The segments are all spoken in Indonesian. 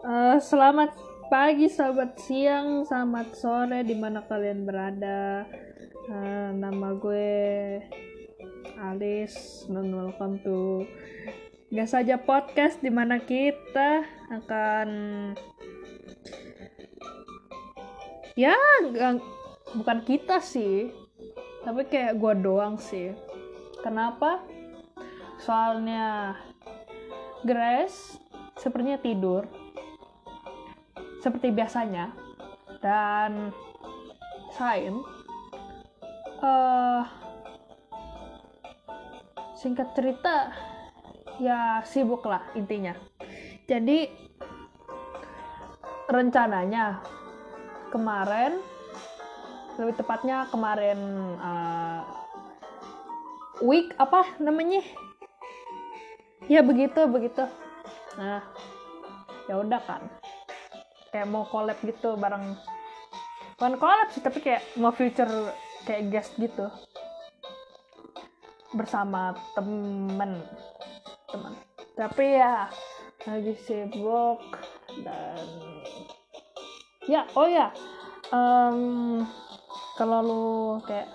Eh, selamat pagi, selamat siang, selamat sore di mana kalian berada. Eh, nama gue Alice dan welcome to Gak saja podcast di mana kita akan ya gak- bukan kita sih tapi kayak gue doang sih. Kenapa? Soalnya Grace sepertinya tidur seperti biasanya dan Sain eh singkat cerita ya sibuk lah intinya. Jadi rencananya kemarin lebih tepatnya kemarin eh, week apa namanya? Ya begitu begitu. Nah ya udah kan kayak mau collab gitu bareng. Bukan collab sih tapi kayak mau future kayak guest gitu. Bersama temen. Teman tapi ya lagi sibuk dan ya oh ya em, kalau lu kayak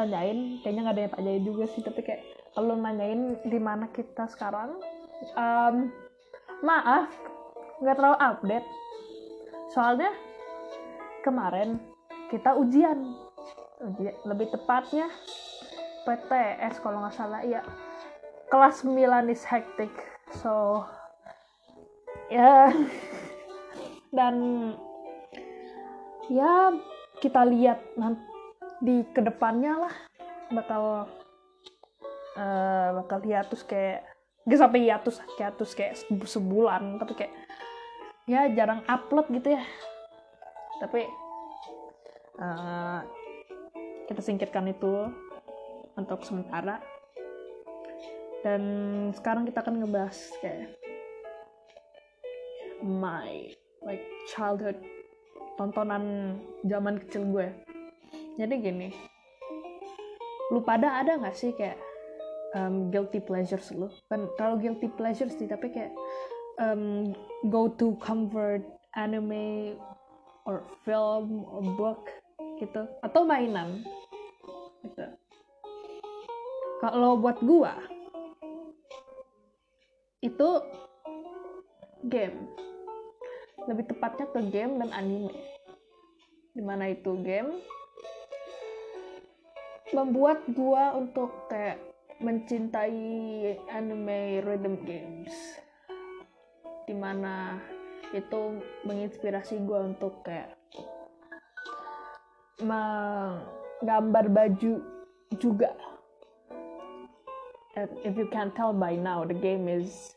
tanyain kayaknya nggak ada yang tanyain juga sih tapi kayak kalau nanyain di mana kita sekarang em, maaf nggak terlalu update. Soalnya kemarin kita ujian. Ujian lebih tepatnya PTS kalau nggak salah ya kelas 9 is hectic so ya. Dan ya kita lihat nanti di ke depannya lah. Bakal eh, bakal hiatus kayak gak sampai hiatus hiatus kayak se- sebulan tapi kayak ya jarang upload gitu ya. Tapi eh, kita singkirkan itu untuk sementara. Dan sekarang kita akan ngebahas kayak my like childhood tontonan zaman kecil gue. Jadi gini lu pada ada nggak sih kayak um, guilty pleasures lu? Kan kalau guilty pleasures sih tapi kayak um, go to comfort anime or film or book gitu. Atau mainan. Gitu. Kalau buat gua itu game. Lebih tepatnya ke game dan anime. Di mana itu game membuat gua untuk kayak mencintai anime rhythm games di mana itu menginspirasi gua untuk kayak menggambar baju juga And if you can't tell by now the game is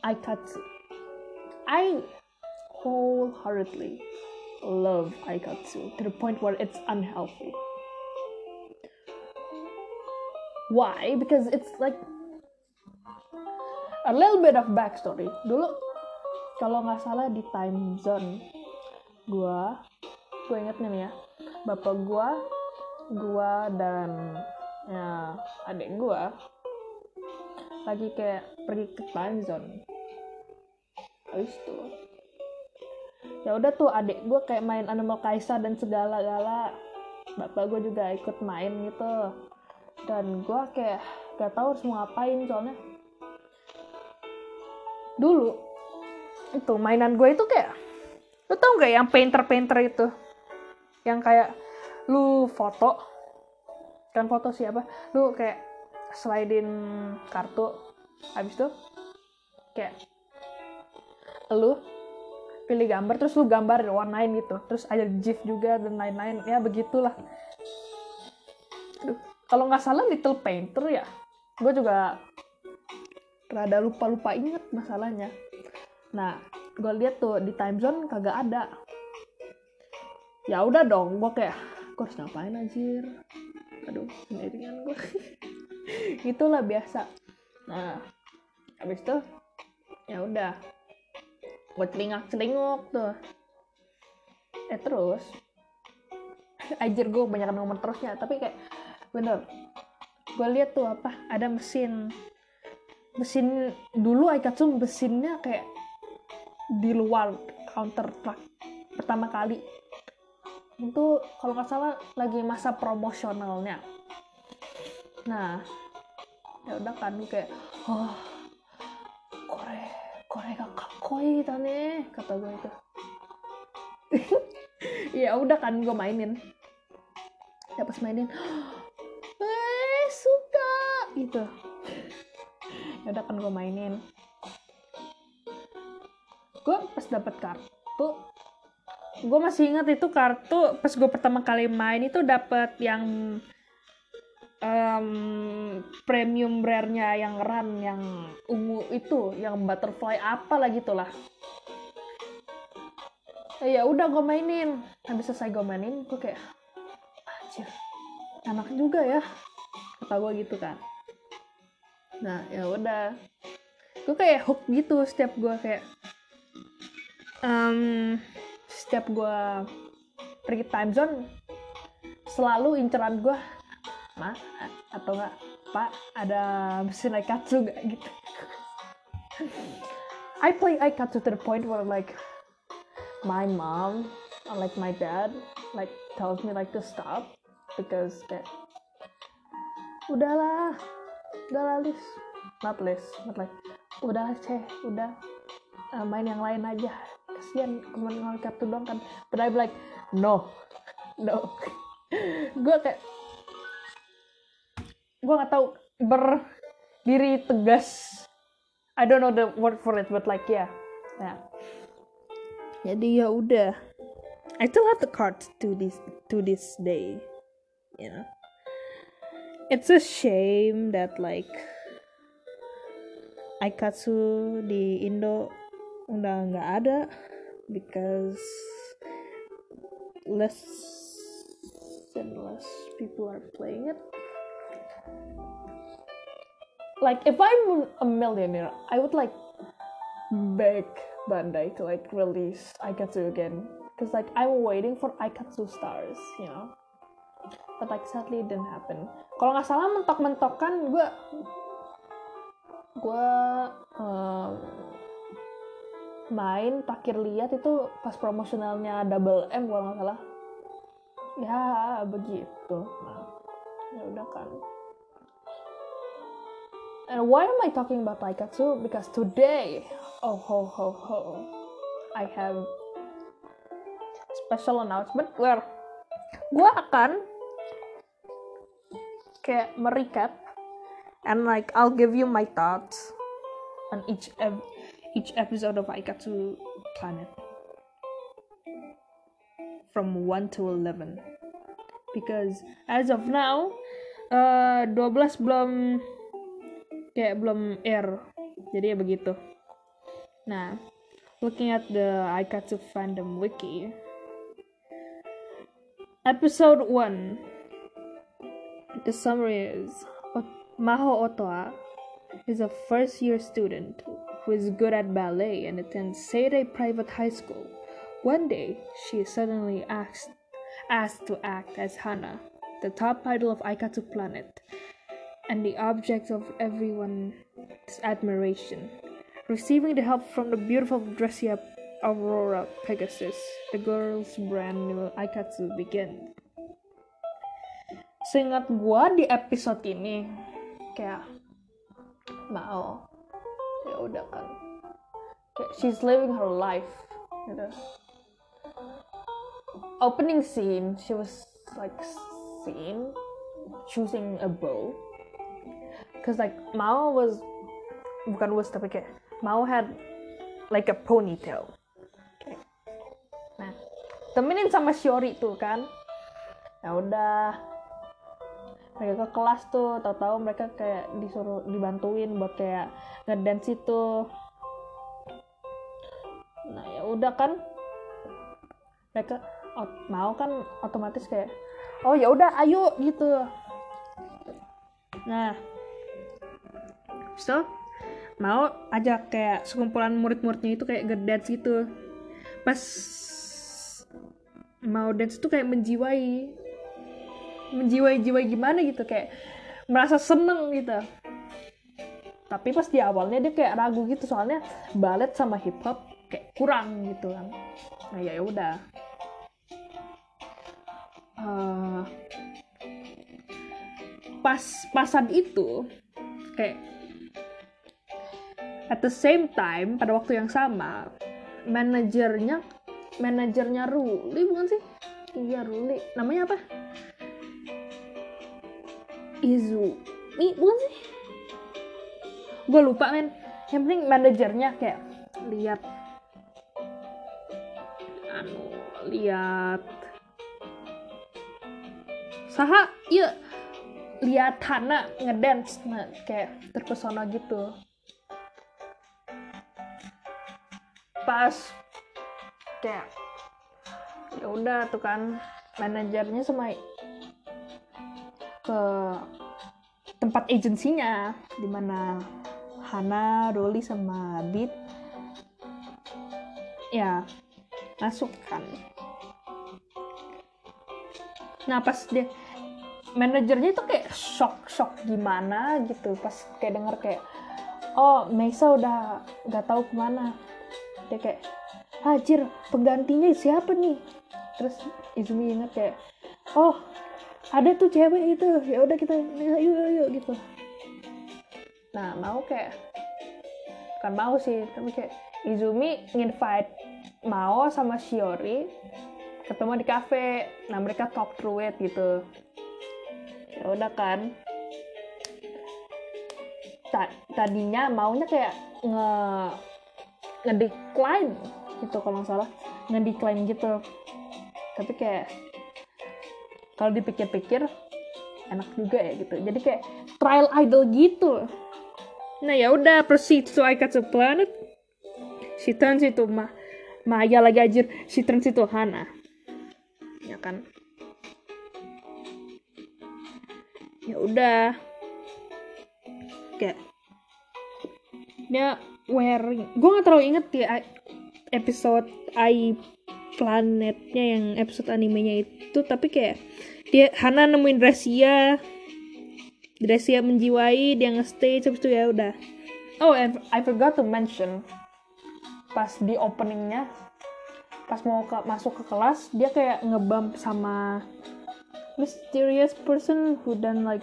Aikatsu I wholeheartedly love Aikatsu to the point where it's unhealthy. Why? Because it's like a little bit of backstory. Dulu kalau nggak salah di time zone gua, gue ingetnya nih ya, bapak gua, gua dan ya adik gua lagi kayak pergi ke time zone. Habis itu ya udah tuh adik gue kayak main Animal Kaisa dan segala gala bapak gue juga ikut main gitu. Dan gue kayak gak tahu harus mau ngapain soalnya dulu itu mainan gue itu kayak lu tau gak yang painter painter itu? Yang kayak lu foto kan foto siapa? Lu kayak slidein kartu habis itu kayak lu pilih gambar terus lu gambar warnain gitu. Terus ada gif juga dan lain-lain. Ya begitulah. Aduh, kalau nggak salah Little Painter ya. Gue juga rada lupa-lupa inget masalahnya. Nah gue lihat tuh di time zone kagak ada. Ya udah dong gue kayak gue harus ngapain anjir? Aduh sendirian gue itulah biasa. Nah habis itu ya udah. Gue celingak celinguk tuh. Eh terus anjir gue banyak ngomong terusnya tapi kayak bener. Gue lihat tuh apa ada mesin mesin dulu Aikatsu mesinnya kayak di luar counter truck pertama kali. Itu kalau nggak salah lagi masa promosionalnya. Nah ya udah kan kayak oh kore kore gak kakoi nih kata gue itu. Ya udah kan gue mainin. Ya pas mainin eh suka gitu udah kan gue mainin. Gue pas dapet kartu gue masih ingat itu kartu pas gue pertama kali main itu dapet yang um, premium rare-nya yang run yang ungu itu yang butterfly apa lah gitulah. Ya udah gue mainin. Habis selesai gue mainin gue kayak anjir enak juga ya kata gue gitu kan nah ya udah. Gue kayak hook gitu setiap gue kayak um, setiap gue pergi time zone selalu inceran gue ma atau enggak pak ada mesin aikatsu gak gitu. I play aikatsu to the point where like my mom or like my dad like tells me like to stop because kayak udahlah udahlah Lis not Lis but like udahlah ceh udah. Uh, main yang lain aja. Kasihan cuma ngeliat kartu doang kan. But I'm like no. No. Gue kayak gue nggak tahu berdiri tegas. I don't know the word for it but like yeah. Yeah. Jadi ya udah. I still have the cards to this to this day you know it's a shame that like Aikatsu di Indo udah nggak ada because less and less people are playing it. Like if I'm a millionaire I would like beg Bandai to like release Aikatsu again because like I'm waiting for Aikatsu stars you know but like sadly it didn't happen. Kalau nggak salah mentok-mentokan gue gue um, main terakhir lihat itu pas promosionalnya Double M kalau nggak salah. Ya begitu. Ya udah kan. And why am I talking about Aikatsu because today oh ho ho ho I have special announcement where gue akan kayak merecap and like I'll give you my thoughts. On each ev- each episode of Aikatsu Planet. From 1 to 11 because as of now uh, 12 belum kayak belum air. Jadi ya begitu. Nah, looking at the Aikatsu fandom wiki, episode 1, the summary is Maho Otoa is a first year student who is good at ballet and attends Seirei Private High School. One day, she is suddenly asked, asked to act as Hana, the top idol of Aikatsu Planet, and the object of everyone's admiration. Receiving the help from the beautiful dressy up Aurora Pegasus, the girl's brand new Aikatsu begin. Seingat gua di episode ini kayak mau ya udah kan kayak she's living her life gitu. Opening scene, she was like seen choosing a bow, cause like Mao was bukan was tapi kayak Mao had like a ponytail. Okay. Nah, temenin sama Shiori tuh kan. Ya udah. Mereka ke kelas tuh, tahu-tahu mereka kayak disuruh dibantuin buat kayak ngedance itu. Nah, ya udah kan. Mereka mau kan otomatis kayak oh ya udah ayo gitu. Nah, so mau ajak kayak sekumpulan murid-muridnya itu kayak ngedance gitu pas mau dance tuh kayak menjiwai menjiwai jiwai gimana gitu kayak merasa seneng gitu. Tapi pas di awalnya dia kayak ragu gitu soalnya ballet sama hip hop kayak kurang gitu kan. Nah ya udah. Uh, pas pasan itu kayak at the same time pada waktu yang sama manajernya manajernya Ruli bukan sih? Iya Ruli. Namanya apa Izumi bukan sih? Gue lupa men. Yang penting manajernya kayak lihat. Anu lihat. Saha iya. Lihat Hana ngedance nah kayak terpesona gitu. Pas kayak ya udah tuh kan manajernya sama ke tempat agensinya di mana Hana, Rolly sama Beat ya masuk kan nah pas dia manajernya itu kayak shock shock gimana gitu. Pas kayak denger kayak oh Meisa udah nggak tahu ke mana. Dia kayak Hajir penggantinya siapa nih? Terus Izumi ingat kayak oh ada tuh cewek itu ya udah kita yuk yuk yuk gitu. Nah mau kayak kan mau sih tapi kayak Izumi invite mau sama Shiori ketemu di cafe. Nah mereka talk through it gitu. Ya udah kan. Ta tadinya maunya kayak nge ngedecline gitu kalau nggak salah. Ngedecline gitu. Tapi kayak kalau dipikir-pikir enak juga ya gitu. Jadi kayak trial idol gitu. Nah ya udah proceed to Aikatsu Planet. She turns mah Maya lagi ajir she turns itu Hana. Ya kan? Ya udah. Kayak dia wearing gue gak terlalu inget ya episode I planetnya yang episode animenya itu tapi kayak dia Hana nemuin Gracia Gracia menjiwai dia nge-stay habis itu ya udah. Oh and I forgot to mention pas di openingnya pas mau ke, masuk ke kelas dia kayak ngebump sama mysterious person who then like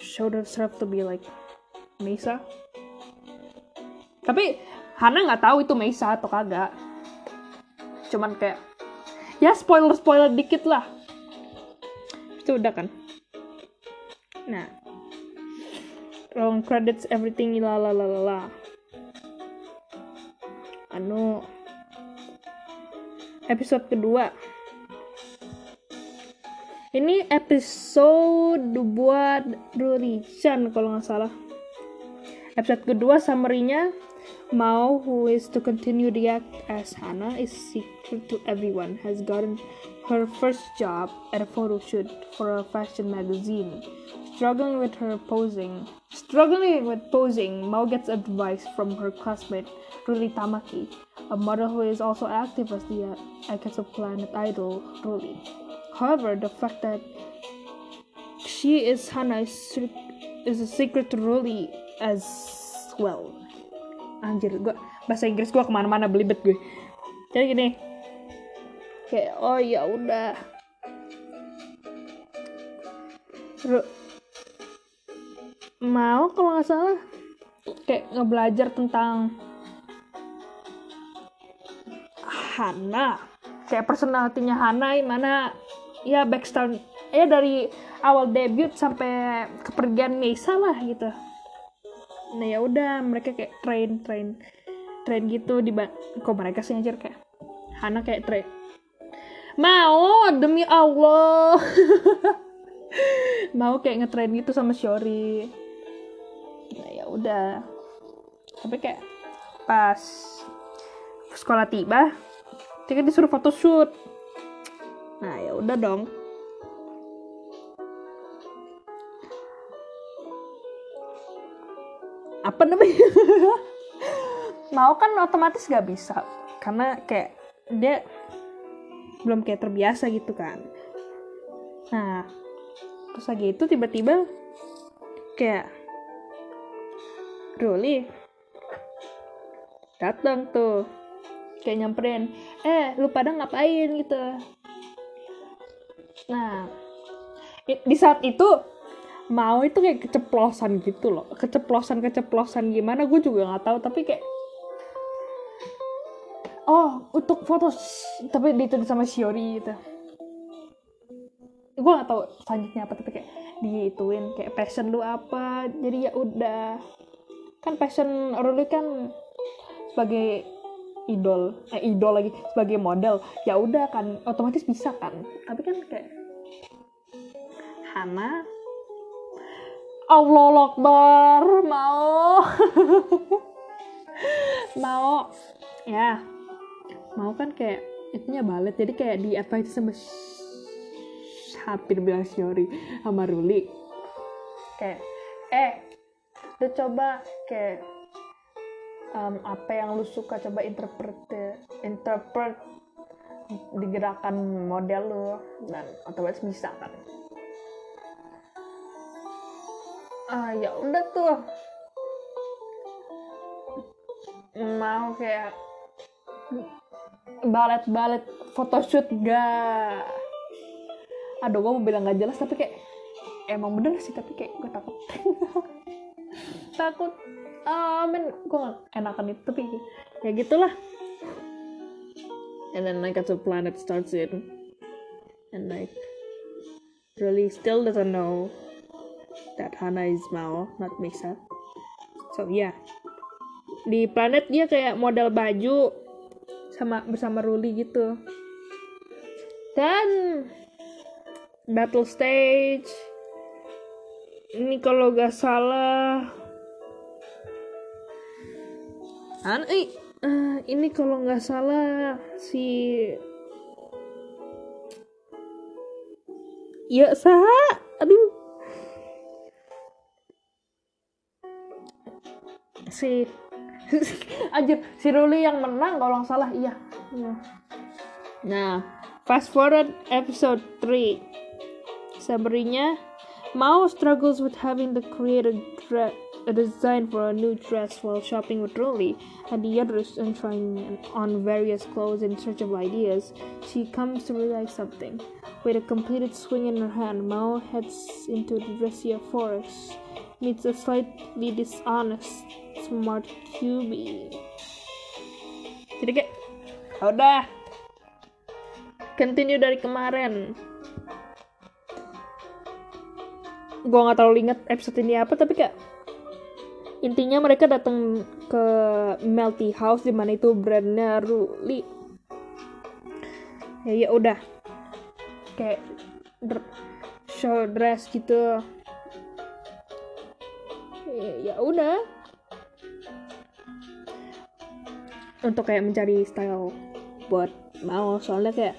showed herself to be like Mesa. Tapi Hana nggak tahu itu Mesa atau kagak. Cuman kayak ya spoiler spoiler dikit lah itu udah kan? Nah long credits everything la la la la la. Anu episode kedua. Ini episode buat Ruri-chan kalau nggak salah. Episode kedua summary-nya Mao, who is to continue the as Hannah, is secret to everyone, has gotten her first job at a photo shoot for a fashion magazine. Struggling with her posing, struggling with posing, Mao gets advice from her classmate Ruli Tamaki, a model who is also active as the uh, Akatsu Planet idol Ruli. However, the fact that she is Hannah is, a secret to Ruli as well. anjir gue bahasa Inggris gue kemana-mana belibet gue jadi gini kayak oh ya udah. Mau kalau nggak salah. Kayak ngebelajar tentang Hana. Kayak personalitinya Hana mana ya backstory ya dari awal debut sampai kepergian Meisa lah gitu. Nah ya udah mereka kayak train train train gitu di kok mereka sih anjir kayak Hana kayak train mau demi Allah. Mau kayak ngetrain gitu sama Shiori nah ya udah. Tapi kayak pas sekolah tiba dia disuruh foto shoot nah ya udah dong. Apa namanya? Mau kan otomatis gak bisa karena kayak dia belum kayak terbiasa gitu kan. Nah terus lagi itu tiba-tiba kayak Ruli datang tuh. Kayak nyamperin eh lu pada ngapain? Gitu. Nah di saat itu mau itu kayak keceplosan gitu loh. Keceplosan keceplosan gimana gue juga nggak tahu tapi kayak oh untuk foto tapi ditulis sama Shiori gitu. Gue gak tahu selanjutnya apa tapi kayak diituin kayak passion lu apa. Jadi ya udah. Kan passion Ruli kan sebagai idol eh idol lagi sebagai model. Ya udah kan otomatis bisa kan. Tapi kan kayak Hana. Allah Akbar mau. Mau. Ya mau kan kayak itunya balet. Jadi kayak di advice sama hampir bilang Shiori sama Ruli. Kayak eh lu coba kayak um, apa yang lu suka coba interpret interpret di gerakan model lu. Dan otomatis bisa kan. Ah ya udah tuh. Mau kayak balet-balet photoshoot gak aduh gue mau bilang gak jelas tapi kayak emang bener sih tapi kayak gue takut. Takut uh, men gue gak enakan itu tapi ya gitulah. And then like as a planet starts in and like really still doesn't know that Hana is Mao not Misa so yeah. Di planet dia kayak model baju sama bersama Ruli gitu. Dan battle stage. Ini kalau gak salah. An uh, ini kalau nggak salah si ya sah aduh. Si Anjir, si Ruli yang menang kalau nggak salah, iya. Nah, fast forward episode 3 summary-nya Mao struggles with having to create a, a design for a new dress while shopping with Ruli and the others and trying on various clothes in search of ideas. She comes to realize something. With a completed swing in her hand, Mao heads into the Dressia forest, meets a slightly dishonest, smart QB. Jadi kayak, udah, continue dari kemarin. gue nggak terlalu inget episode ini apa tapi kayak intinya mereka datang ke Melty House di mana itu brandnya Ruli. Ya ya udah. Kayak show dress gitu. Ya, ya udah untuk kayak mencari style buat mau soalnya kayak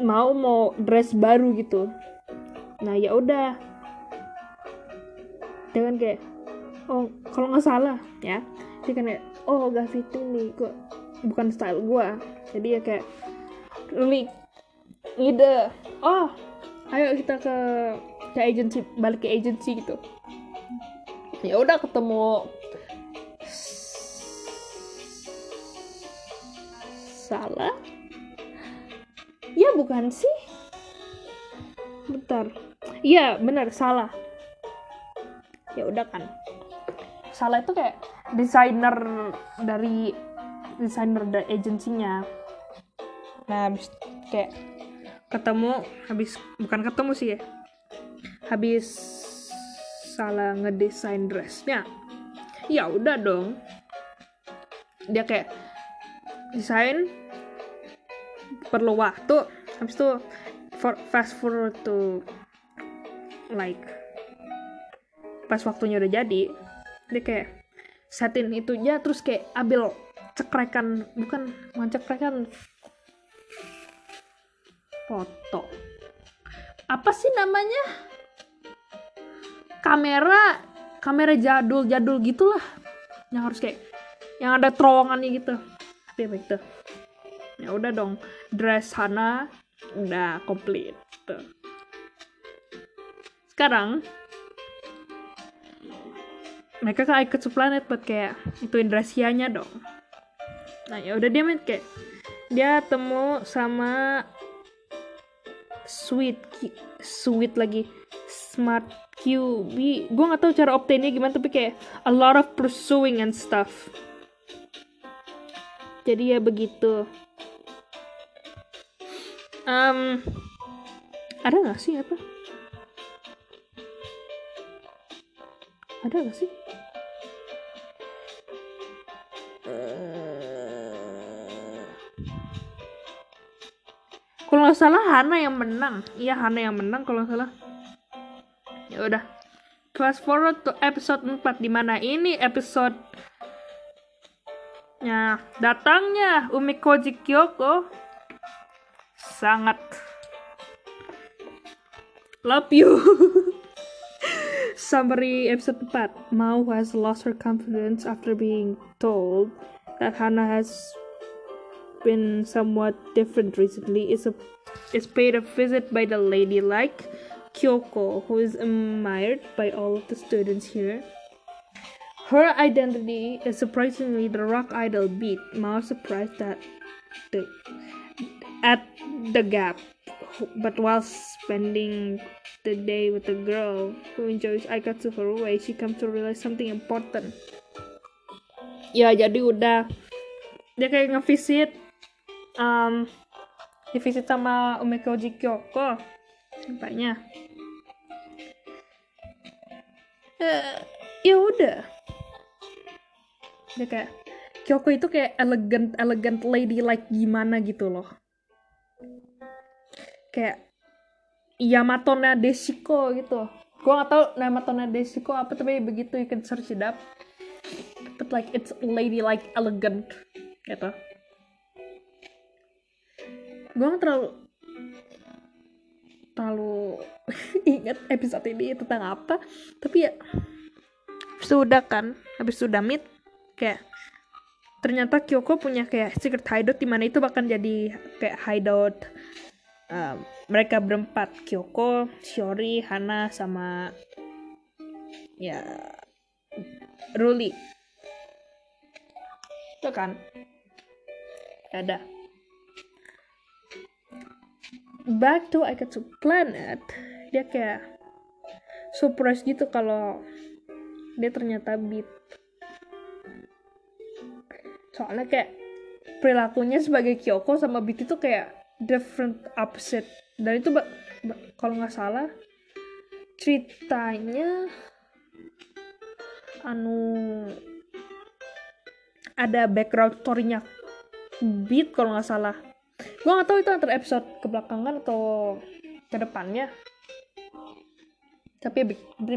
mau mau dress baru gitu. Nah ya udah. Dengan kayak oh kalau nggak salah ya. Dia kan kayak oh gak fitting nih kok bukan style gua. Jadi ya kayak really ide oh ayo kita ke ke agency balik ke agency gitu. Ya udah ketemu salah? Ya bukan sih. Bentar. Iya bener salah. Ya udah kan. Salah itu kayak desainer dari desainer dari agensinya nah habis kayak ketemu habis bukan ketemu sih ya. Habis salah ngedesain dressnya. Ya udah dong. Dia kayak desain perlu waktu habis itu for, fast forward to like pas waktunya udah jadi dia kayak setin itu ya terus kayak ambil cekrekan bukan cekrekan foto. Apa sih namanya? Kamera kamera jadul jadul gitulah yang harus kayak yang ada terowongannya gitu. Tapi apa itu? Ya udah dong dress Hana udah komplit. Sekarang mereka kan ikut planet buat kayak ituin rahasianya dong. Nah ya udah dia main kayak dia temu sama sweet sweet lagi smart QB gue nggak tahu cara obtainnya gimana tapi kayak a lot of pursuing and stuff. Jadi ya begitu um, ada nggak sih apa? Ada nggak sih? Kalau nggak salah Hana yang menang. Iya Hana yang menang kalau nggak salah. Ya udah. Fast forward to episode 4 di mana ini episode nya datangnya Umikoji Kyoko sangat love you summary episode 4 Mao has lost her confidence after being told that Hana has been somewhat different recently is a is paid a visit by the ladylike Kyoko, who is admired by all of the students here. Her identity is surprisingly the rock idol beat. Mao surprised that the at the gap, but while spending the day with a girl who enjoys Aikatsu her way, she comes to realize something important. Ya jadi udah. Dia kayak ngevisit um, divisit sama Umikoji Kyoko nampaknya Eh, ya udah. Dia kayak Kyoko itu kayak elegant elegant lady like gimana gitu loh kayak Yamatona Deshiko gitu. Gua gak tau Yamatona Deshiko apa tapi begitu you can search it up. But like it's lady like elegant gitu. Gue nggak terlalu terlalu ingat episode ini tentang apa. Tapi ya sudah kan? Habis sudah meet kayak ternyata Kyoko punya kayak secret hideout di mana itu bahkan jadi kayak hideout um, mereka berempat. Kyoko, Shiori, Hana sama ya Ruli. Itu kan? Ada. Back to Aikatsu Planet. Dia kayak surprise gitu kalau dia ternyata beat soalnya kayak perilakunya sebagai Kyoko sama Beat itu kayak different opposite. Dan itu kalau nggak salah ceritanya anu ada background story-nya Beat kalau nggak salah. Gue nggak tahu itu antara episode kebelakangan atau ke depannya tapi ya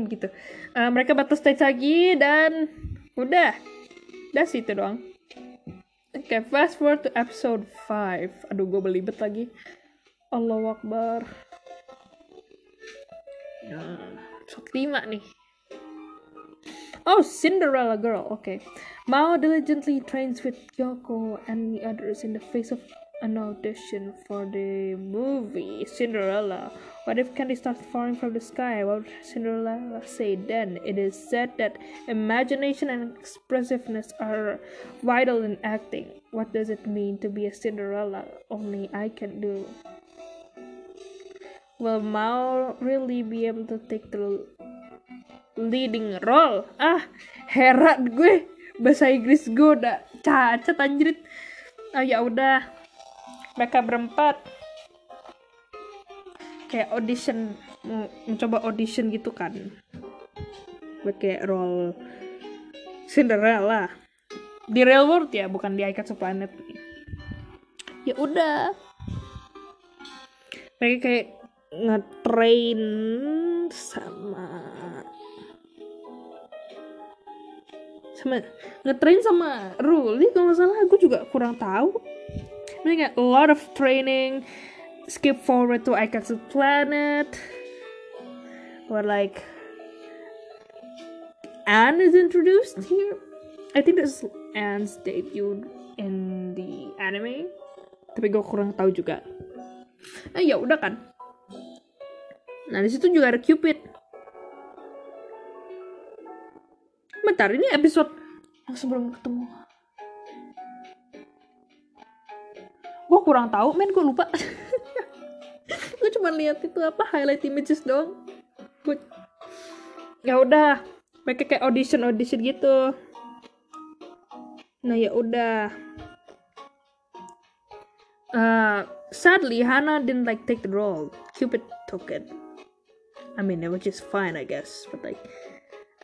begitu. Eh, mereka battle stage lagi dan udah. Udah situ doang oke fast forward to episode 5 aduh gue belibet lagi Allah Akbar Nah, episode 5 nih Oh, Cinderella girl. Okay. Mao diligently trains with Kyoko and the others in the face of an audition for the movie Cinderella. What if Candy starts falling from the sky? What would Cinderella say then? It is said that imagination and expressiveness are vital in acting. What does it mean to be a Cinderella? Only I can do. Will Mao really be able to take the leading role ah herat gue bahasa Inggris gue udah cacat anjrit ah ya udah mereka berempat. Kayak audition mau mencoba audition gitu kan. Buat kayak role Cinderella. Di real world ya bukan di Aikatsu Planet. Ya udah. Mereka kayak ngetrain sama sama ngetrain sama Ruli kalau nggak salah aku juga kurang tahu mereka a lot of training. Skip forward to Aikatsu Planet. Or like Anne is introduced here. I think this is Anne's debut in the anime. Tapi gue kurang tahu juga. Nah ya udah kan. Nah di situ juga ada Cupid. Bentar ini episode yang sebelum ketemu gue kurang tahu men gue lupa. Gue cuma lihat itu apa highlight images doang. Gue ya udah. Mereka kayak audition audition gitu. Nah ya udah. Uh, sadly Hannah didn't like take the role. Cupid took it. I mean which is fine I guess but like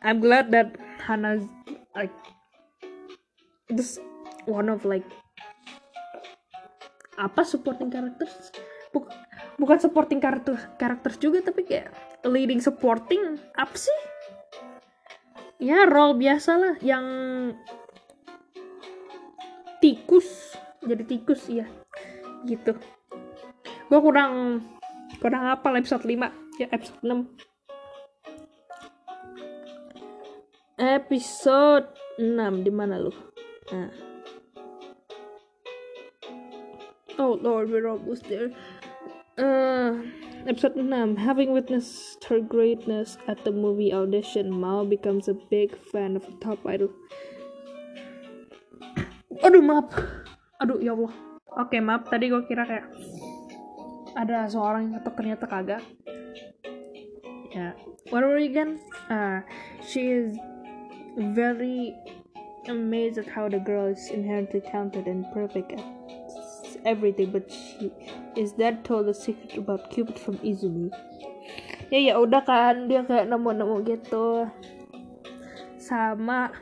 I'm glad that Hannah like this one of like apa supporting characters? Buk bukan supporting character characters juga tapi kayak leading supporting apa sih? Ya role biasa lah yang tikus jadi tikus ya gitu. Gue kurang kurang apa episode 5 ya episode 6 episode 6 di mana lu? Nah oh lord we're almost there uh, episode 6 having witnessed her greatness at the movie audition Mao becomes a big fan of the top idol. Aduh maaf. Aduh ya Allah. Oke maaf tadi gue kira kayak ada seorang yang ketok ternyata kagak. Ya yeah. what were you again? Uh, she is very amazed at how the girl is inherently talented and perfect at everything, but she is then told the secret about Cupid from Izumi. Ya ya udah kan dia kayak nemu-nemu gitu. Sama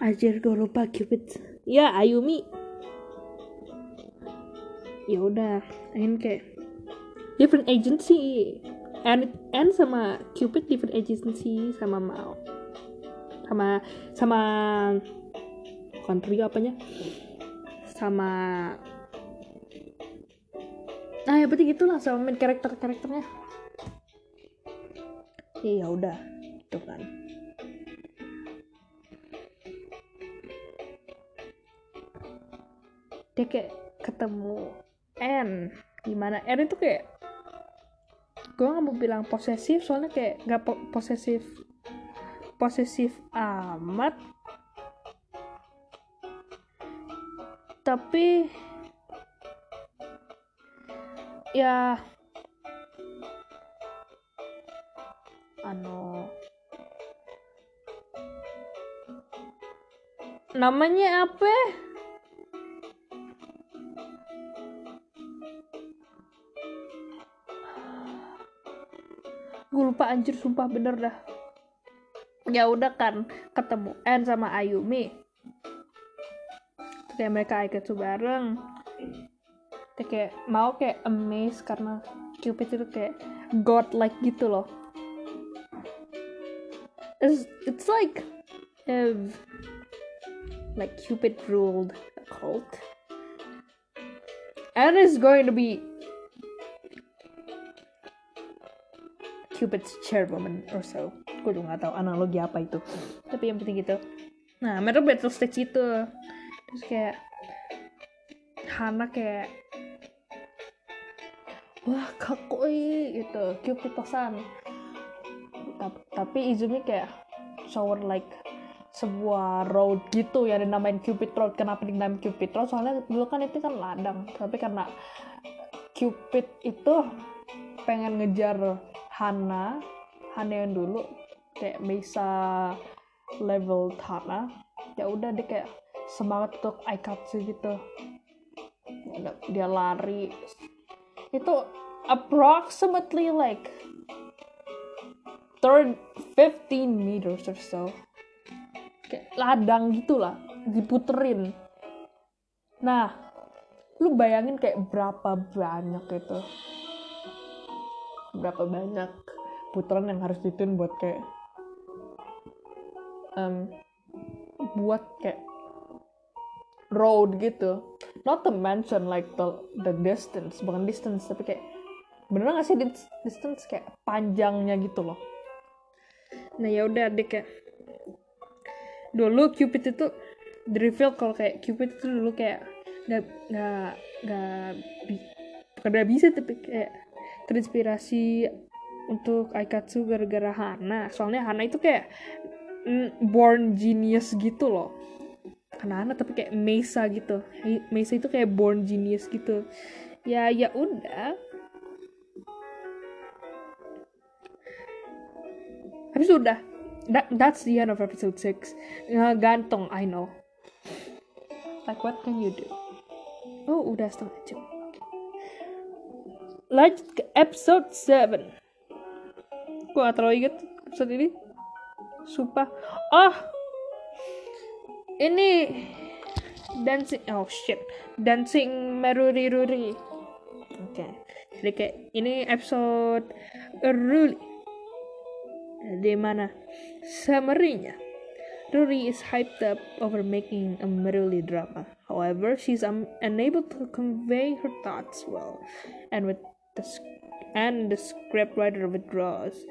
Anjir gue lupa Cupid. Ya Ayumi. Ya udah, ingin kayak different agency. And and sama Cupid different agency sama Mao sama sama trio apanya sama nah ya berarti gitulah sama main karakter karakternya iya udah. Itu kan. Dia kayak ketemu N gimana? N itu kayak gue nggak mau bilang posesif soalnya kayak nggak po posesif posesif amat tapi ya anu namanya apa? Gue lupa anjir sumpah bener dah. Ya udah kan ketemu N sama Ayumi kayak mereka ikut bareng. Kayak mau kayak amazed karena Cupid itu kayak god like gitu loh. It's, it's like if like Cupid ruled a cult. And it's going to be Cupid's chairwoman or so. Gue juga gak tahu analogi apa itu. Tapi yang penting gitu. Nah mereka battle stage itu terus kayak Hana kayak wah kakoi gitu Cupid pesan tapi Izumi kayak shower like sebuah road gitu ya dinamain Cupid Road. Kenapa dinamain Cupid Road? Soalnya dulu kan itu kan ladang tapi karena Cupid itu pengen ngejar Hana Hana yang dulu kayak bisa level tanah ya udah dia kayak semangat untuk Aikatsu gitu. Dia lari. Itu approximately like third 15 meters or so. Kayak ladang gitulah diputerin. Nah lu bayangin kayak berapa banyak itu. Berapa banyak putaran yang harus dituin buat kayak um, buat kayak road gitu. Not to mention like the the distance. Bukan distance tapi kayak bener gak sih distance kayak panjangnya gitu loh? Nah ya udah deh kayak dulu Cupid itu di reveal kalau kayak Cupid itu dulu kayak nggak nggak nggak bukan nggak bisa tapi kayak terinspirasi untuk Aikatsu gara-gara Hana. Soalnya Hana itu kayak mm, born genius gitu loh anak-anak tapi kayak Mesa gitu. Mesa itu kayak born genius gitu. Ya ya udah. Tapi sudah that, that's the end of episode 6 uh, gantung I know. Like what can you do? Oh udah setengah jam. Lanjut ke episode 7 gue gak terlalu inget episode ini. Sumpah. Oh ini dancing oh shit dancing meruri ruri oke okay. jadi kayak ini episode ruli di mana summary-nya Ruri is hyped up over making a meruli drama. However, she's um, unable to convey her thoughts well, and with the and the scriptwriter withdraws,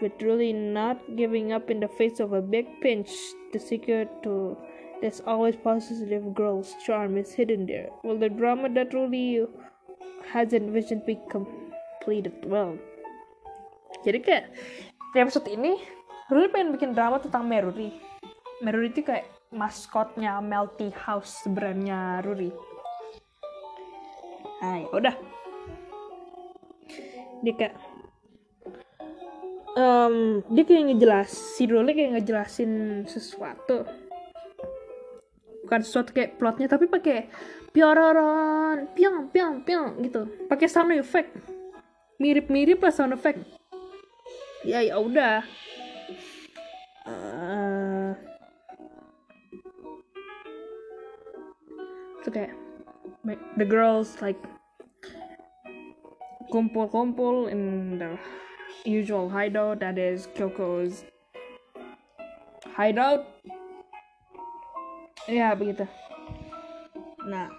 with Ruli not giving up in the face of a big pinch. The secret to this always positive girl's charm is hidden there. Will the drama that Ruli has envisioned be completed well? Jadi kayak di episode ini Ruri pengen bikin drama tentang Meruri. Meruri itu kayak maskotnya Melty House brandnya Ruri. Nah, ya udah. Dia kayak um, dia kayak ngejelas si Ruri kayak ngejelasin sesuatu bukan sesuatu kayak plotnya tapi pakai piororon piang piang piang gitu. Pakai sound effect. Mirip-mirip lah sound effect. Ya ya udah. Uh, so kayak the girls like kumpul-kumpul in the usual hideout that is Kyoko's hideout ya begitu. Nah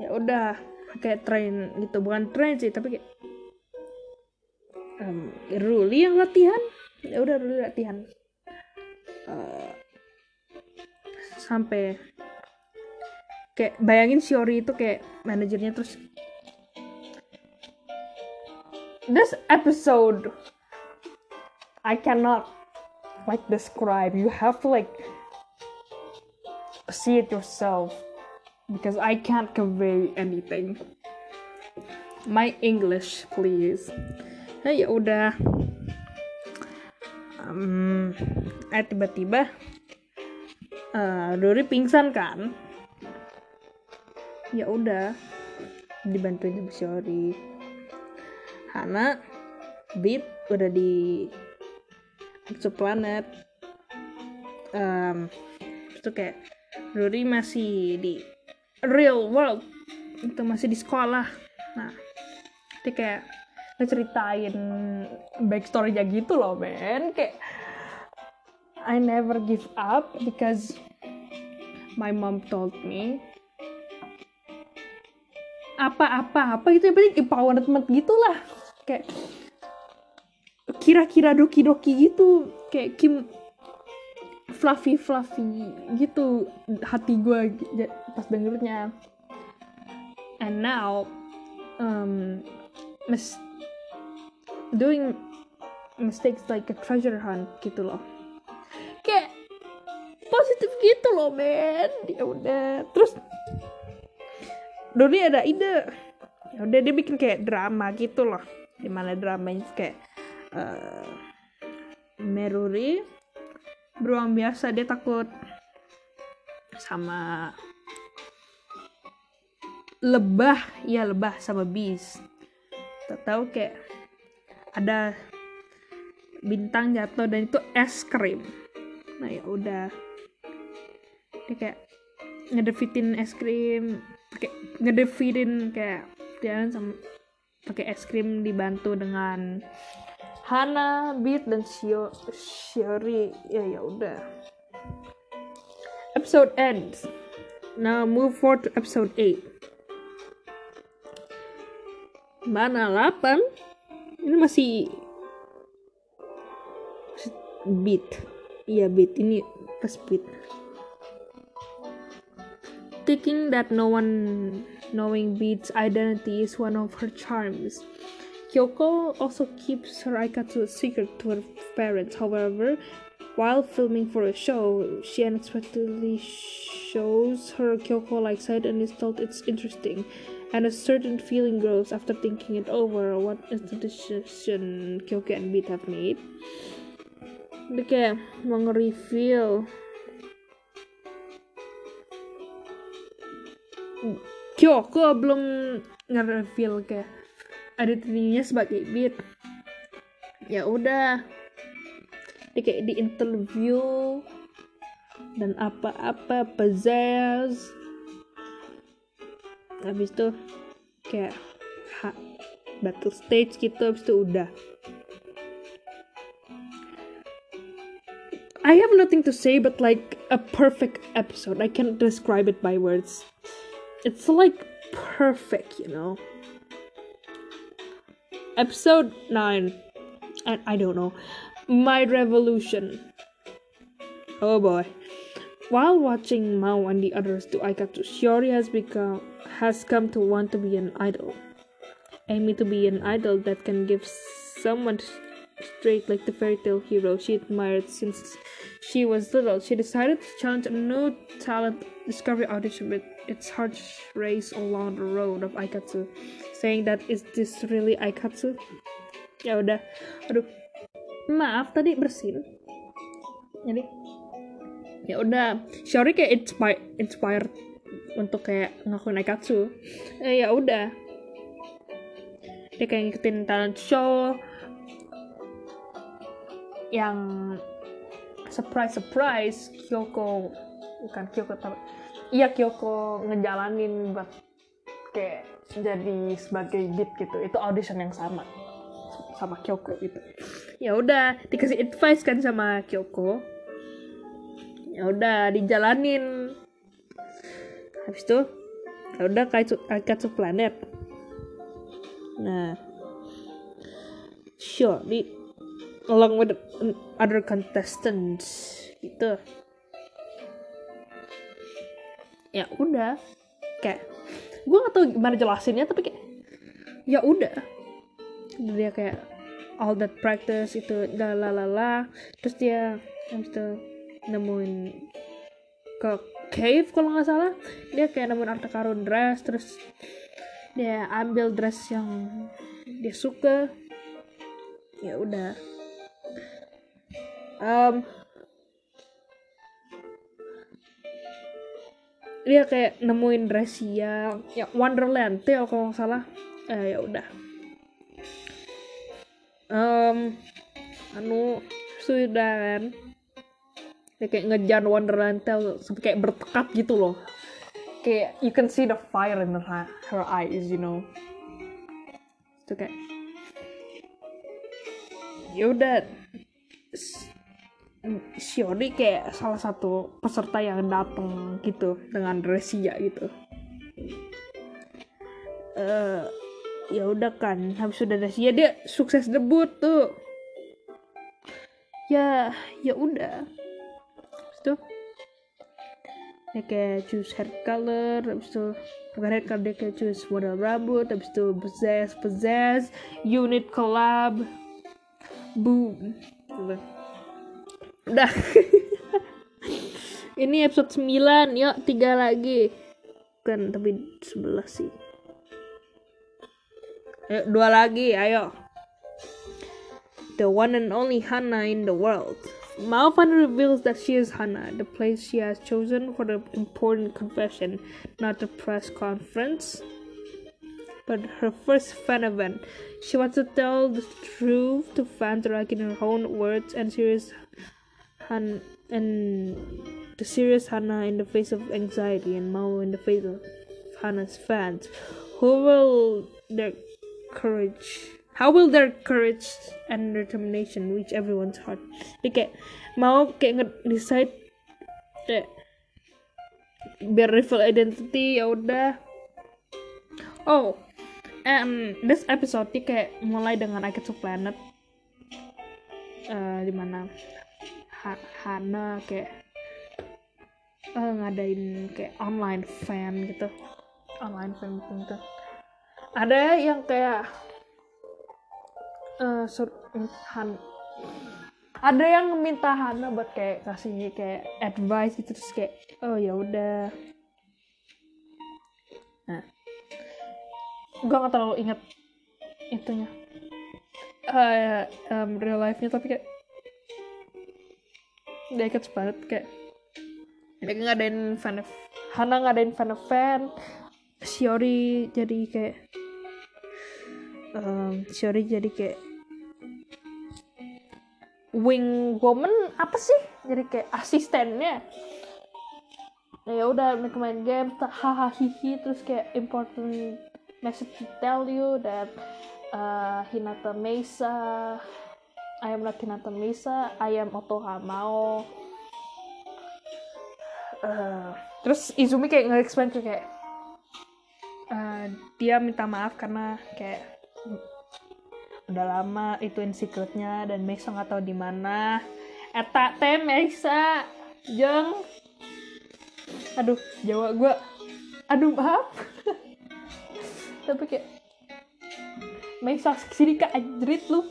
ya udah kayak train gitu. Bukan train sih tapi kayak um, Ruli yang latihan. Ya udah Ruli latihan. Uh, sampai kayak bayangin Shiori itu kayak manajernya terus this episode I cannot like describe. You have to like see it yourself because I can't convey anything. My English, please. Nah, ya udah. Um, eh tiba-tiba uh, Dori pingsan kan? Ya udah, dibantuin sama Shiori. Hana, Beat udah di exoplanet. Um, itu kayak Rory masih di real world. Itu masih di sekolah. Nah dia kayak ngeceritain backstory-nya gitu loh men. Kayak I never give up because my mom told me. Apa-apa apa itu yang penting empowerment gitulah. Kayak kira-kira doki-doki gitu. Kayak Kim fluffy fluffy gitu hati gue pas dengernya. And now um, mis doing mistakes like a treasure hunt gitu loh. Kayak positif gitu loh men ya udah. Terus Doni ada ide. Ya udah dia bikin kayak drama gitu loh. Di mana dramanya kayak uh, Meruri beruang biasa dia takut. Sama lebah ya lebah sama bis. Tak tahu kayak ada bintang jatuh dan itu es krim. Nah ya udah. Dia kayak ngedefitin es krim pakai ngedefitin kayak jalan sama pakai es krim dibantu dengan Hana, Beat dan Shio, Shiori ya ya udah. Episode ends. Now move forward to episode 8. Mana 8? Ini masih Beat. Iya Beat ini pas Beat. Thinking that no one knowing Beat's identity is one of her charms. Kyoko also keeps her Aikatsu a secret to her parents. However, while filming for a show, she unexpectedly shows her Kyoko like side and is told it's interesting. And a certain feeling grows after thinking it over. What is the decision Kyoko and Beat have made? Dia eh, kayak mau nge-reveal Kyoko belum nge-reveal kayak identitinya sebagai Beat. Ya udah, dia kayak di interview dan apa-apa possess habis itu kayak ha, battle stage gitu habis itu udah. I have nothing to say but like a perfect episode. I can't describe it by words. It's like perfect you know episode 9 I, I don't know my revolution oh boy while watching Mao and the others do Aikatsu, Shiori has become has come to want to be an idol. Aiming to be an idol that can give someone straight like the fairy tale hero she admired since she was little. She decided to challenge a new talent discovery audition with its harsh race along the road of Aikatsu, saying that is this really Aikatsu? Ya udah, aduh, maaf tadi bersin. Jadi ya udah. Shiori kayak inspired inspired untuk kayak ngakuin Aikatsu eh ya udah. Dia kayak ngikutin talent show yang surprise surprise Kyoko bukan Kyoko tapi iya Kyoko ngejalanin buat kayak jadi sebagai beat gitu. Itu audition yang sama. Sama Kyoko gitu. Ya udah dikasih advice kan sama Kyoko. Ya udah dijalanin. Habis itu ya udah kayak Katsu Planet. Nah sure di along with other contestants gitu. Ya udah kayak gue gak tau gimana jelasinnya tapi kayak ya udah. Dia kayak all that practice itu lalala terus dia habis itu nemuin ke cave kalau nggak salah. Dia kayak nemuin harta karun dress terus dia ambil dress yang dia suka. Ya udah. Um, dia kayak nemuin yang ya Wonderland tuh kalau nggak salah. Eh, ya udah. Um, anu sudah kan dia kayak ngejar Wonderland sampai kayak bertekad gitu loh. Kayak you can see the fire in her, her eyes you know. Itu kayak yaudah Shiori kayak salah satu peserta yang datang gitu dengan Resia gitu. Uh, ya udah kan habis sudah Resia dia sukses debut tuh. Ya ya udah. Itu dia kayak choose hair color habis itu bukan hair color dia kayak choose model rambut habis itu possess possess unit collab boom udah ini episode 9 yuk tiga lagi. Kan tapi 11 sih. Ayo dua lagi. Ayo. The one and only Hana in the world. Finally reveals that she is Hana, the place she has chosen for the important confession, not the press conference, but her first fan event. She wants to tell the truth to fans like in her own words and serious Han and the serious Hannah in the face of anxiety and Mao in the face of Hannah's fans. Who will their courage How will their courage and determination reach everyone's heart? Dia kayak mau kayak nge-decide kayak biar reveal identity ya udah. Oh, and this episode kayak mulai dengan I Get to Planet uh, dimana ha Hana kayak uh, ngadain kayak online fan gitu. Online fan gitu. Ada yang kayak uh, sur Han ada yang minta Hana buat kayak kasih kayak advice gitu terus kayak oh ya udah. Nah gue nggak terlalu inget itunya. Uh, um, real life nya tapi kayak ikut banget kayak dia ngadain fan Hana ngadain fan fan Shiori jadi kayak um, Shiori jadi kayak wing woman apa sih? Jadi kayak asistennya. Ya udah mereka main game hahaha hihi terus kayak important message to tell you that uh, Hinata Mesa I am not Hinata Mesa I am Otoha Mao uh, terus Izumi kayak nge-explain kayak uh, dia minta maaf karena kayak udah lama itu secretnya dan Mesa nggak tahu di mana. Eta teh Mesa jeng. Aduh Jawa gue aduh maaf. Tapi kayak Mesa sini kak lu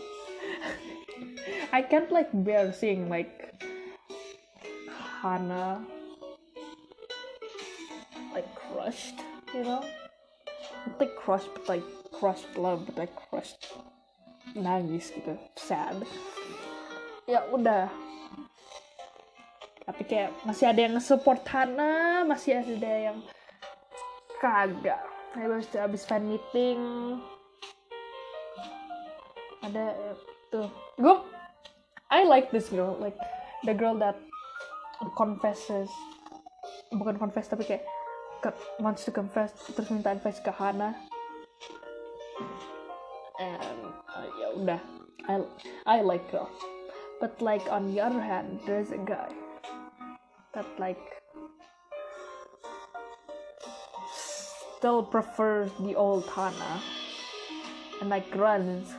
I can't like bear seeing like Hana like crushed you know? Not like crushed but like crushed love but like crushed nangis gitu. Sad. Ya udah. Tapi kayak masih ada yang support Hana masih ada yang kagak. Habis habis fan meeting. Ada tuh. Gue I like this girl like the girl that confesses bukan confess tapi kayak wants to confess terus minta advice ke Hana. And uh, ya udah. I I like her. But like on the other hand there's a guy that like still prefers the old Hana and like runs.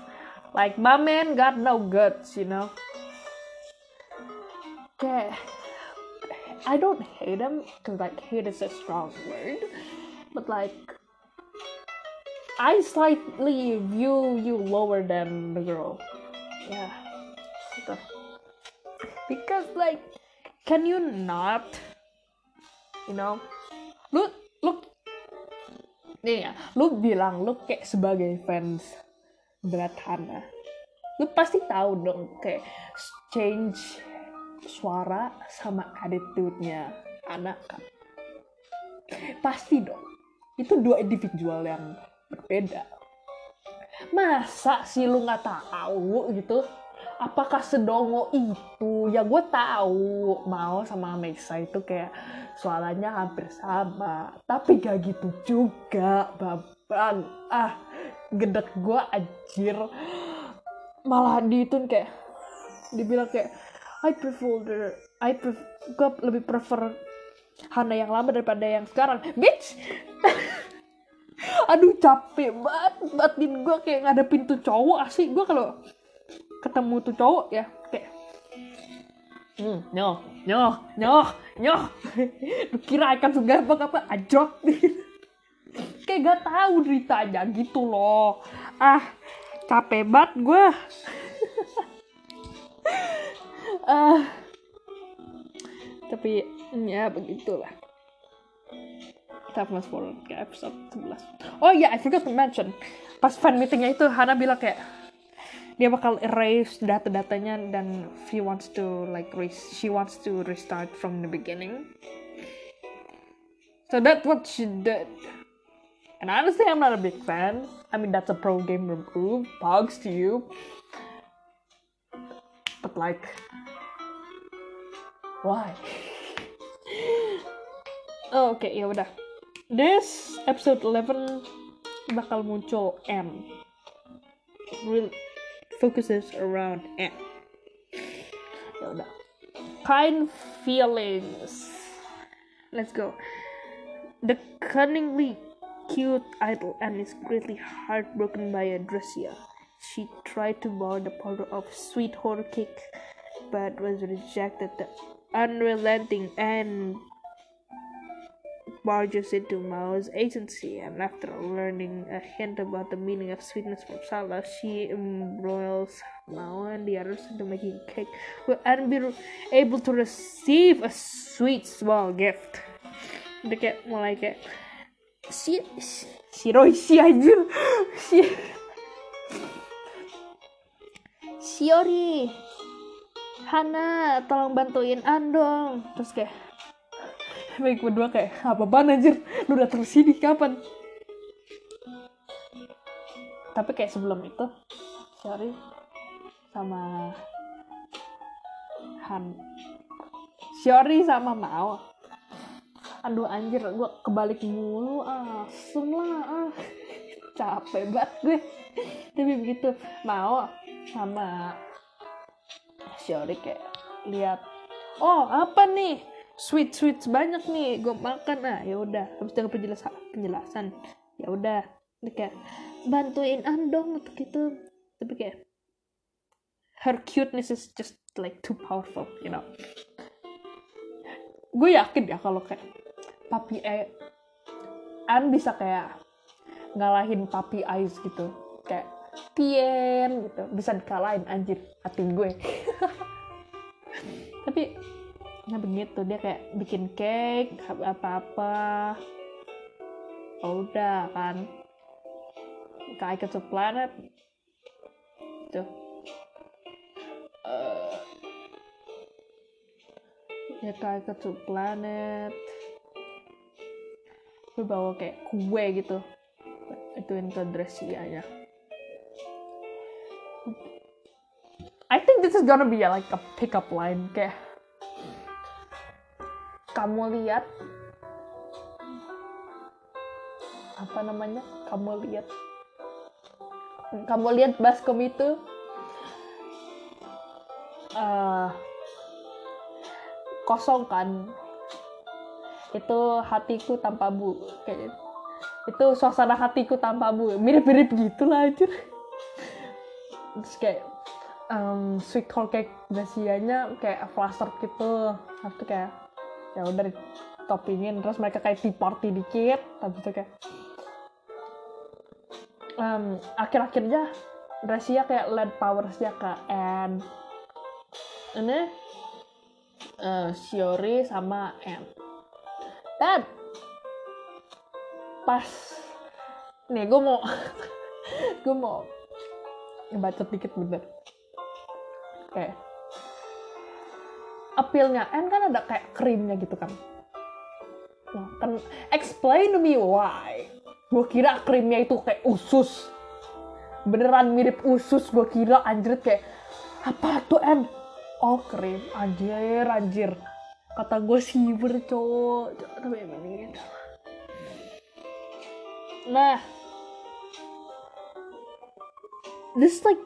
Like my man got no guts you know okay I don't hate him because like hate is a strong word but like I slightly view you lower than the girl. Yeah. Because like can you not you know lu lu nih ya lu bilang lu kayak sebagai fans berat Hana lu pasti tahu dong kayak change suara sama attitude-nya anak. Kan pasti dong. Itu dua individual yang berbeda. Masa sih lu nggak tahu gitu? Apakah sedongo itu? Ya gue tahu. Mau sama Mesa itu kayak suaranya hampir sama. Tapi gak gitu juga babang ah gedek gue anjir. Malah di itu kayak dibilang kayak I prefer the I prefer gue lebih prefer Hana yang lama daripada yang sekarang. Bitch! Aduh capek banget batin gue kayak ngadepin tuh cowok asik gue kalau ketemu tuh cowok ya kayak hmm, nyoh nyoh nyoh nyoh. Kira ikan segar apa? Ajok. Kayak gak tahu ceritanya gitu loh. Ah capek banget gue ah tapi ya begitulah. Kita fast forward ke episode 11 oh ya yeah, I forgot to mention. Pas fan meetingnya itu Hana bilang kayak dia bakal erase data-datanya dan she wants to like she wants to restart from the beginning. So that's what she did. And honestly I'm not a big fan. I mean that's a pro gamer move bugs to you but like why? Oh, okay, ya udah. This episode 11 bakal muncul M. Really focuses around M. Udah. Kind feelings. Let's go. The cunningly cute idol and is greatly heartbroken by Adresia she tried to borrow the powder of sweet horror cake but was rejected. The unrelenting and barges into Mao's agency, and after learning a hint about the meaning of sweetness from Salah, she embroils Mao and the others into making cake. And be able to receive a sweet small gift. Dia kayak mulai kayak si, si Roy si anjir si Siori. Hana tolong bantuin Andong terus kayak baik berdua kayak apa ban anjir? Lu datang sini kapan? Tapi kayak sebelum itu Siori sama Han Siori sama Mao. Aduh anjir gue kebalik mulu asem lah ah. Capek banget gue. Tapi begitu Mao sama. Shiori kayak lihat oh apa nih? Sweet sweet banyak nih gue makan. Ah ya udah. Habis dengan penjelasan penjelasan. Ya udah. Kayak bantuin andong untuk itu tapi kayak her cuteness is just like too powerful you know. Gue yakin ya kalau kayak papi e An bisa kayak ngalahin papi Ice gitu. Kayak Tien gitu. Bisa dikalahin anjir hati gue. Tapi nggak begitu. Dia kayak bikin cake apa-apa. Oh, udah kan. Kayak ke planet. Tuh. Uh, ya kayak ke planet. Gue bawa kayak kue gitu. Ituin ke Dresia ya I think this is gonna be like a pickup line kayak. Kamu lihat. Apa namanya? Kamu lihat. Kamu lihat baskom itu. Uh, kosong kan? Itu hatiku tanpa bu kayak. Itu suasana hatiku tanpa bu. Mirip-mirip gitu lah aja terus kayak um, sweet whole cake Dasianya kayak fluster gitu. Habis itu kayak ya udah toppingin. Terus mereka kayak tea party dikit. Habis itu kayak um, akhir-akhirnya Gracia kayak led powersnya ke Anne ini uh, Shiori sama Anne dan pas nih gue mau gue mau baca dikit bener kayak appealnya N kan ada kayak krimnya gitu kan. Nah kan explain to me why. Gue kira krimnya itu kayak usus. Beneran mirip usus gue kira anjir kayak apa tuh N oh krim anjir anjir. Kata gue siber cowok. Tapi ini nah. This is like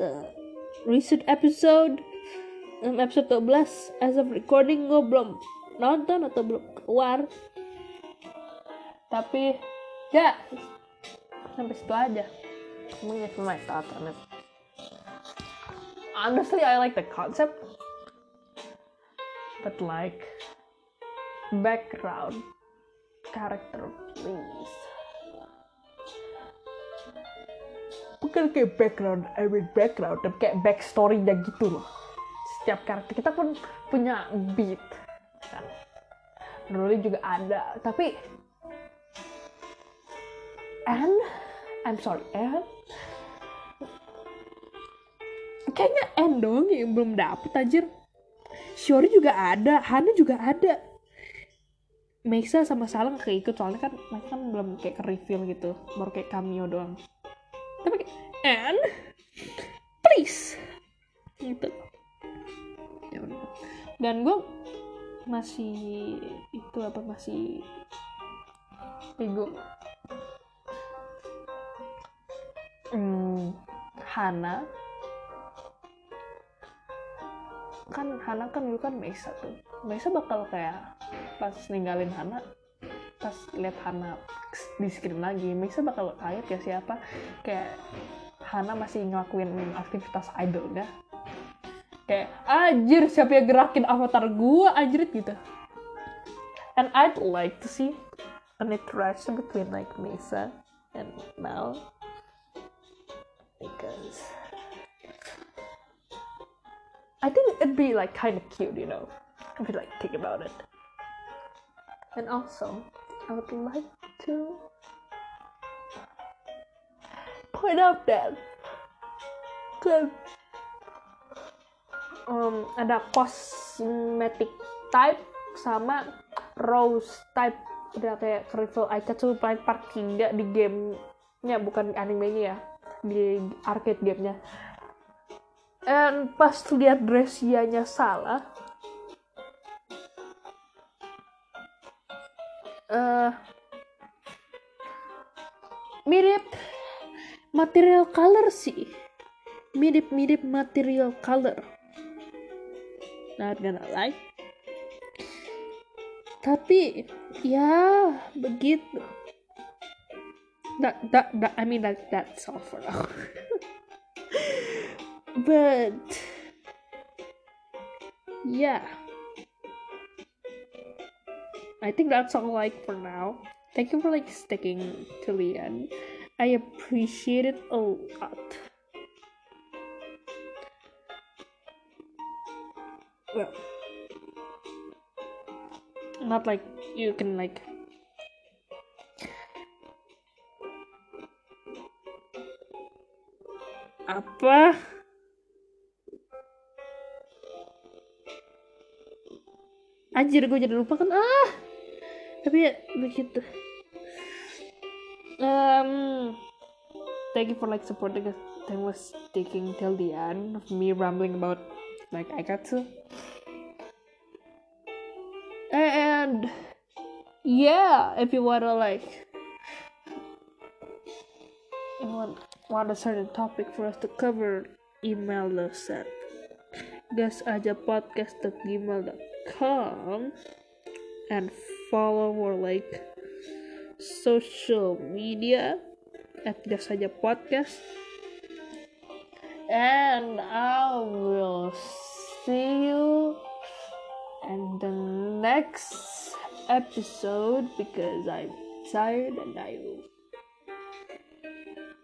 the recent episode um, episode 12 as of recording gue belum nonton atau belum keluar. Tapi ya sampai situ aja. I'm give my honestly I like the concept. But like background character please bukan kayak background I mean background tapi kayak backstory-nya gitu loh. Setiap karakter kita pun punya beat. Kan Rory juga ada tapi and I'm sorry and kayaknya Anne dong yang belum dapet anjir. Shiori juga ada, Hana juga ada. Meisa sama Salang keikut soalnya kan mereka kan belum kayak ke reveal gitu, baru kayak cameo doang. Tapi and? please. Gitu. Ya Dan gue masih itu apa masih bingung. Hmm, Hana. Kan Hana kan dulu kan Mesa tuh. Mesa bakal kayak pas ninggalin Hana pas lihat Hana di screen lagi. Mesa bakal kayak ya siapa? Kayak Hana masih ngelakuin aktivitas idol dah kayak anjir siapa yang gerakin avatar gua anjir gitu. And I'd like to see an interaction between like Misa and Mel. Because I think it'd be like kind of cute, you know, if you like think about it. And also, I would like to point out that um, ada cosmetic type sama rose type. Udah kayak Crystal Aikatsu part 3 di gamenya bukan animenya ya di arcade gamenya. And pas lihat dressianya salah material color sih. Mirip-mirip material color. Not gonna lie. Tapi ya begitu. That that, that I mean like that's all for now. But yeah. I think that's all like for now. Thank you for like sticking to the end I appreciate it a lot. Well not like you can like apa? Anjir gue jadi lupa kan? Ah! Tapi ya begitu um thank you for like supporting us. And was sticking till the end of me rambling about like I got to. And yeah if you wanna like you want want a certain topic for us to cover email us at gasaja.podcast.gmail.com and follow our like social media at gasaja podcast and I will see you in the next episode because I'm tired and I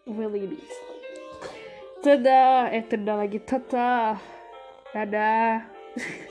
really need sleep. Dadah, eh dadah lagi, tata, dadah.